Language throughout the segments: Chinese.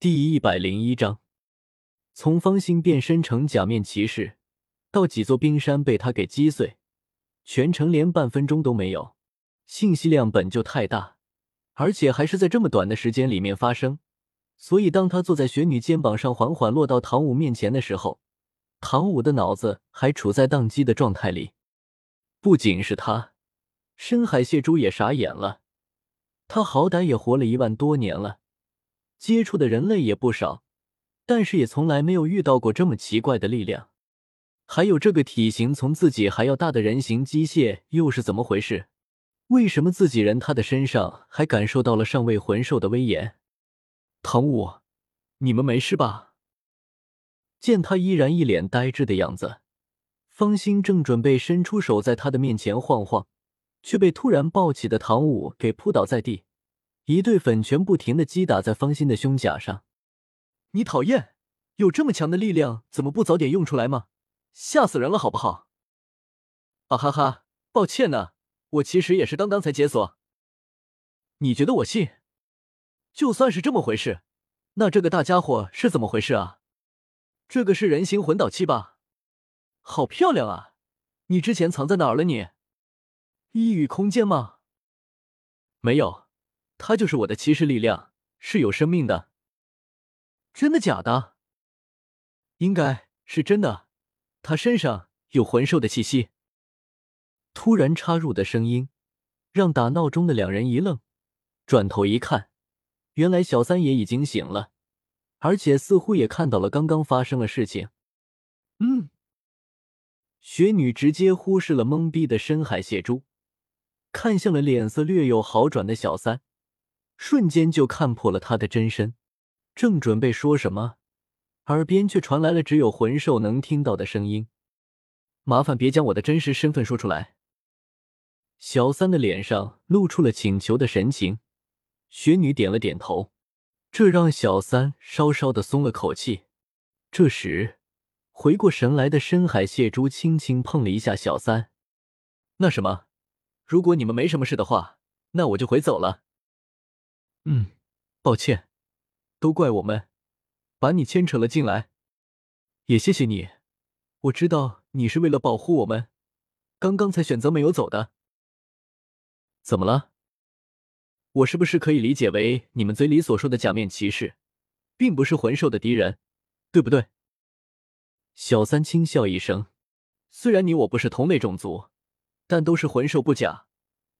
第一百零一章，从方心变身成假面骑士，到几座冰山被他给击碎，全程连半分钟都没有。信息量本就太大，而且还是在这么短的时间里面发生，所以当他坐在雪女肩膀上，缓缓落到唐舞面前的时候，唐舞的脑子还处在宕机的状态里。不仅是他，深海蟹蛛也傻眼了。他好歹也活了一万多年了。接触的人类也不少，但是也从来没有遇到过这么奇怪的力量。还有这个体型从自己还要大的人形机械又是怎么回事？为什么自己人他的身上还感受到了上位魂兽的威严？唐舞，你们没事吧？见他依然一脸呆滞的样子，方心正准备伸出手在他的面前晃晃，却被突然抱起的唐舞给扑倒在地。一对粉拳不停的击打在方心的胸甲上，你讨厌！有这么强的力量，怎么不早点用出来吗？吓死人了，好不好？啊哈哈，抱歉呢，我其实也是刚刚才解锁。你觉得我信？就算是这么回事，那这个大家伙是怎么回事啊？这个是人形魂导器吧？好漂亮啊！你之前藏在哪儿了？你异域空间吗？没有。他就是我的骑士力量，是有生命的。真的假的？应该是真的。他身上有魂兽的气息。突然插入的声音让打闹中的两人一愣，转头一看，原来小三爷已经醒了，而且似乎也看到了刚刚发生的事情。嗯，雪女直接忽视了懵逼的深海蟹蛛，看向了脸色略有好转的小三。瞬间就看破了他的真身，正准备说什么，耳边却传来了只有魂兽能听到的声音：“麻烦别将我的真实身份说出来。”小三的脸上露出了请求的神情，雪女点了点头，这让小三稍稍的松了口气。这时，回过神来的深海蟹蛛轻轻碰了一下小三：“那什么，如果你们没什么事的话，那我就回走了。”嗯，抱歉，都怪我们把你牵扯了进来，也谢谢你。我知道你是为了保护我们，刚刚才选择没有走的。怎么了？我是不是可以理解为你们嘴里所说的假面骑士，并不是魂兽的敌人，对不对？小三轻笑一声，虽然你我不是同类种族，但都是魂兽不假。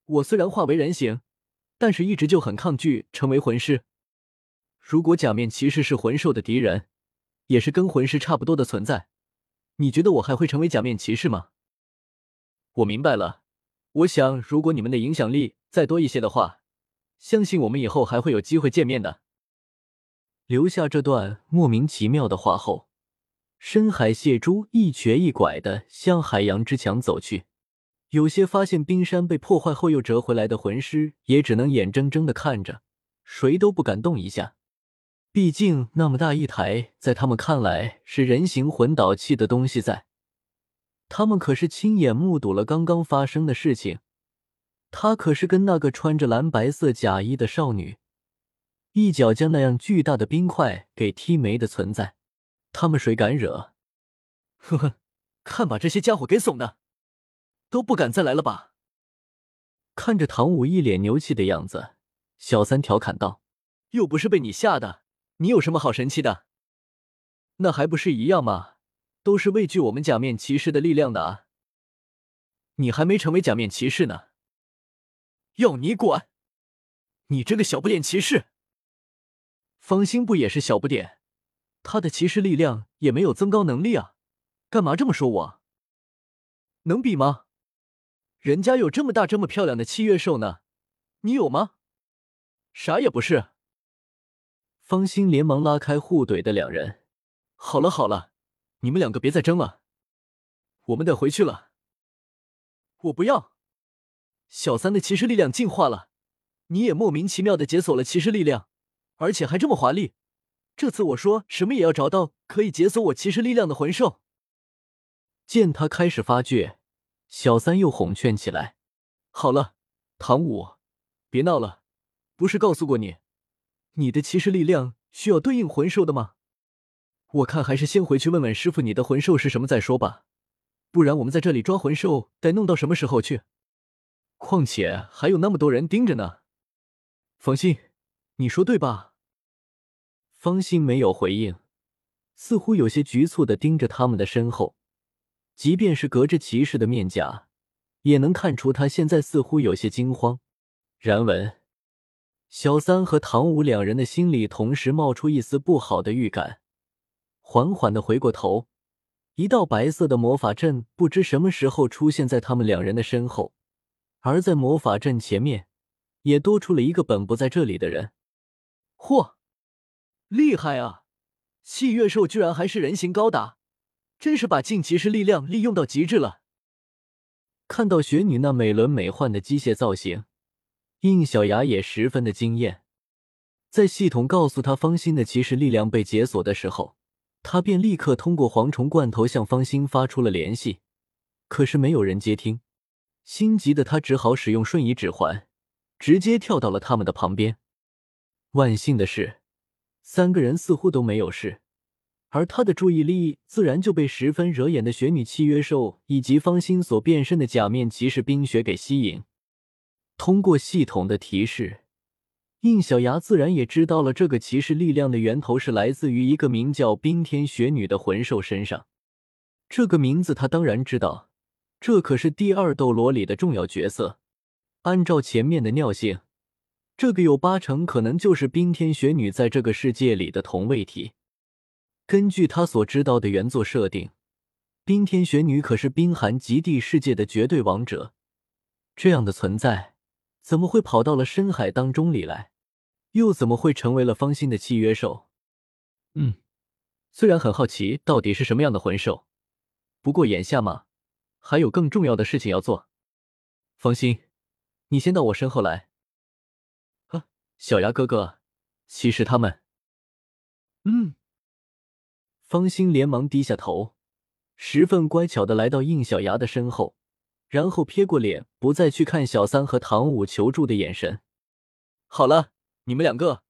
我虽然化为人形。但是，一直就很抗拒成为魂师。如果假面骑士是魂兽的敌人，也是跟魂师差不多的存在，你觉得我还会成为假面骑士吗？我明白了。我想，如果你们的影响力再多一些的话，相信我们以后还会有机会见面的。留下这段莫名其妙的话后，深海蟹蛛一瘸一拐的向海洋之墙走去。有些发现冰山被破坏后又折回来的魂师，也只能眼睁睁的看着，谁都不敢动一下。毕竟那么大一台，在他们看来是人形魂导器的东西，在他们可是亲眼目睹了刚刚发生的事情。他可是跟那个穿着蓝白色假衣的少女，一脚将那样巨大的冰块给踢没的存在。他们谁敢惹？呵呵，看把这些家伙给怂的！都不敢再来了吧？看着唐舞一脸牛气的样子，小三调侃道：“又不是被你吓的，你有什么好神气的？那还不是一样吗？都是畏惧我们假面骑士的力量的啊！你还没成为假面骑士呢，要你管！你这个小不点骑士！方心不也是小不点？他的骑士力量也没有增高能力啊，干嘛这么说我？能比吗？”人家有这么大、这么漂亮的七月兽呢，你有吗？啥也不是。方心连忙拉开互怼的两人。好了好了，你们两个别再争了，我们得回去了。我不要。小三的骑士力量进化了，你也莫名其妙的解锁了骑士力量，而且还这么华丽。这次我说什么也要找到可以解锁我骑士力量的魂兽。见他开始发倔。小三又哄劝起来：“好了，唐舞，别闹了。不是告诉过你，你的骑士力量需要对应魂兽的吗？我看还是先回去问问师傅，你的魂兽是什么再说吧。不然我们在这里抓魂兽，得弄到什么时候去？况且还有那么多人盯着呢。方心，你说对吧？方心没有回应，似乎有些局促的盯着他们的身后。即便是隔着骑士的面甲，也能看出他现在似乎有些惊慌。然闻，小三和唐舞两人的心里同时冒出一丝不好的预感，缓缓的回过头。一道白色的魔法阵不知什么时候出现在他们两人的身后，而在魔法阵前面，也多出了一个本不在这里的人。嚯，厉害啊！契月兽居然还是人形高达，真是把净骑士力量利用到极致了。看到雪女那美轮美奂的机械造型，应小牙也十分的惊艳。在系统告诉他方心的骑士力量被解锁的时候。他便立刻通过蝗虫罐头向方心发出了联系，可是没有人接听。心急的他只好使用瞬移指环，直接跳到了他们的旁边。万幸的是，三个人似乎都没有事，而他的注意力自然就被十分惹眼的雪女契约兽以及方心所变身的假面骑士冰雪给吸引。通过系统的提示。印小牙自然也知道了，这个骑士力量的源头是来自于一个名叫冰天雪女的魂兽身上。这个名字他当然知道，这可是第二斗罗里的重要角色。按照前面的尿性，这个有八成可能就是冰天雪女在这个世界里的同位体。根据他所知道的原作设定，冰天雪女可是冰寒极地世界的绝对王者，这样的存在。怎么会跑到了深海当中里来？又怎么会成为了方心的契约兽？嗯，虽然很好奇到底是什么样的魂兽，不过眼下嘛，还有更重要的事情要做。方心，你先到我身后来。啊，小牙哥哥，其实他们……嗯。方心连忙低下头，十分乖巧的来到应小牙的身后。然后撇过脸，不再去看小三和唐舞求助的眼神。好了，你们两个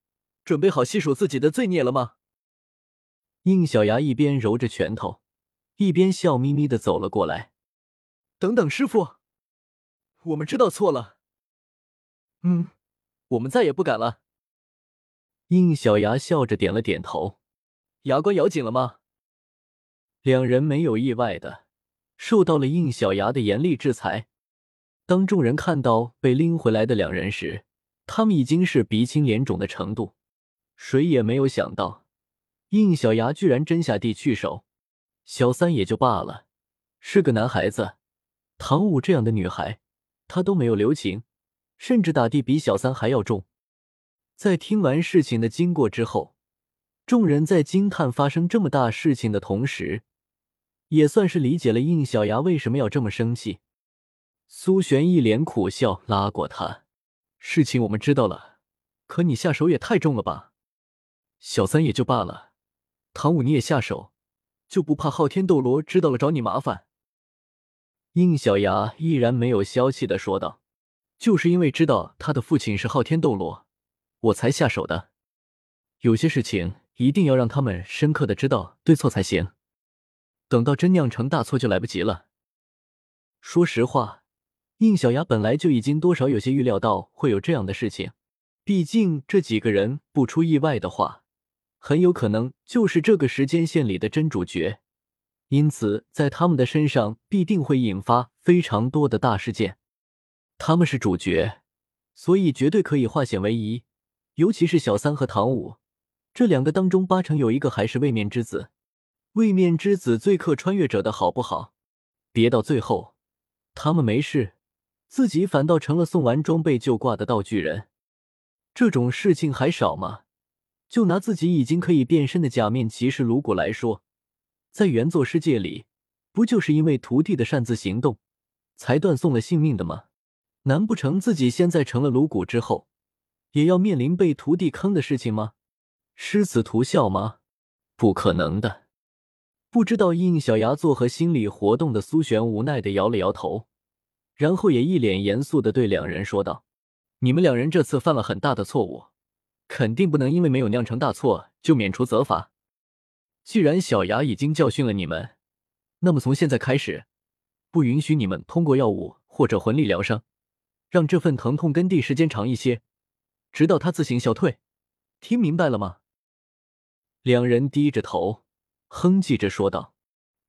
准备好细数自己的罪孽了吗？应小牙一边揉着拳头，一边笑眯眯的走了过来。等等，师傅，我们知道错了。嗯，我们再也不敢了。应小牙笑着点了点头。牙关咬紧了吗？两人没有意外的。受到了应小牙的严厉制裁。当众人看到被拎回来的两人时，他们已经是鼻青脸肿的程度。谁也没有想到，应小牙居然真下地去手。小三也就罢了，是个男孩子；唐舞这样的女孩，他都没有留情，甚至打的比小三还要重。在听完事情的经过之后，众人在惊叹发生这么大事情的同时。也算是理解了应小牙为什么要这么生气。苏璇一脸苦笑，拉过他：“事情我们知道了，可你下手也太重了吧？小三也就罢了，唐舞你也下手，就不怕昊天斗罗知道了找你麻烦？”应小牙依然没有消气的说道：“就是因为知道他的父亲是昊天斗罗，我才下手的。有些事情一定要让他们深刻的知道对错才行。”等到真酿成大错就来不及了。说实话，应小牙本来就已经多少有些预料到会有这样的事情，毕竟这几个人不出意外的话，很有可能就是这个时间线里的真主角，因此在他们的身上必定会引发非常多的大事件。他们是主角，所以绝对可以化险为夷。尤其是小三和唐舞这两个当中，八成有一个还是位面之子。位面之子最克穿越者的好不好？别到最后，他们没事，自己反倒成了送完装备就挂的道具人。这种事情还少吗？就拿自己已经可以变身的假面骑士颅骨来说，在原作世界里，不就是因为徒弟的擅自行动，才断送了性命的吗？难不成自己现在成了颅骨之后，也要面临被徒弟坑的事情吗？师子图笑吗？不可能的。不知道应小牙作何心理活动的苏璇无奈的摇了摇头，然后也一脸严肃的对两人说道：“你们两人这次犯了很大的错误，肯定不能因为没有酿成大错就免除责罚。既然小牙已经教训了你们，那么从现在开始，不允许你们通过药物或者魂力疗伤，让这份疼痛根地时间长一些，直到他自行消退。听明白了吗？两人低着头，哼唧着说道：“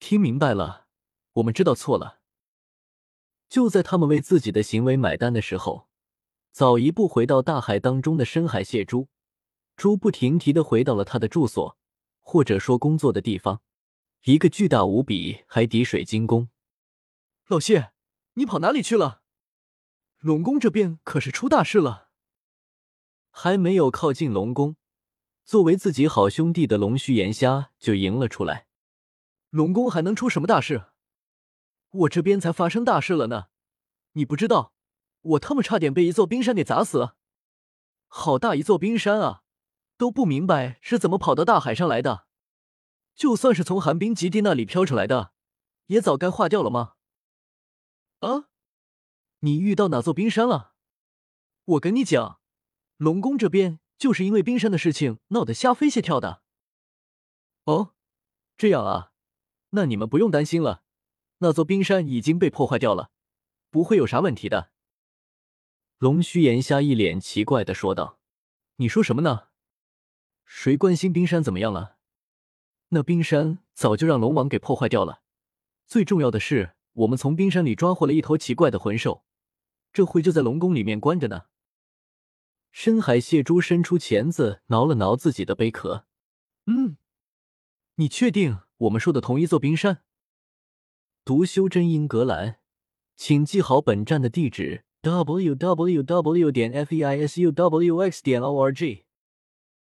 听明白了，我们知道错了。”就在他们为自己的行为买单的时候，早一步回到大海当中的深海蟹猪，猪不停蹄的回到了他的住所，或者说工作的地方，一个巨大无比海底水晶宫。老谢，你跑哪里去了？龙宫这边可是出大事了。还没有靠近龙宫，作为自己好兄弟的龙须岩虾就迎了出来。龙宫还能出什么大事？我这边才发生大事了呢，你不知道，我他妈差点被一座冰山给砸死。好大一座冰山啊，都不明白是怎么跑到大海上来的。就算是从寒冰极地那里飘出来的，也早该化掉了吗？啊，你遇到哪座冰山了？我跟你讲，龙宫这边就是因为冰山的事情闹得瞎飞蟹跳的。哦，这样啊，那你们不用担心了。那座冰山已经被破坏掉了，不会有啥问题的。龙须岩虾一脸奇怪的说道：“你说什么呢？谁关心冰山怎么样了？那冰山早就让龙王给破坏掉了。最重要的是，我们从冰山里抓获了一头奇怪的魂兽，这会就在龙宫里面关着呢。”深海蟹蛛伸出钳子挠了挠自己的贝壳，“嗯，你确定我们说的同一座冰山？”读修真英格兰，请记好本站的地址：w w w. 点 f e i s u w x. 点 o r g。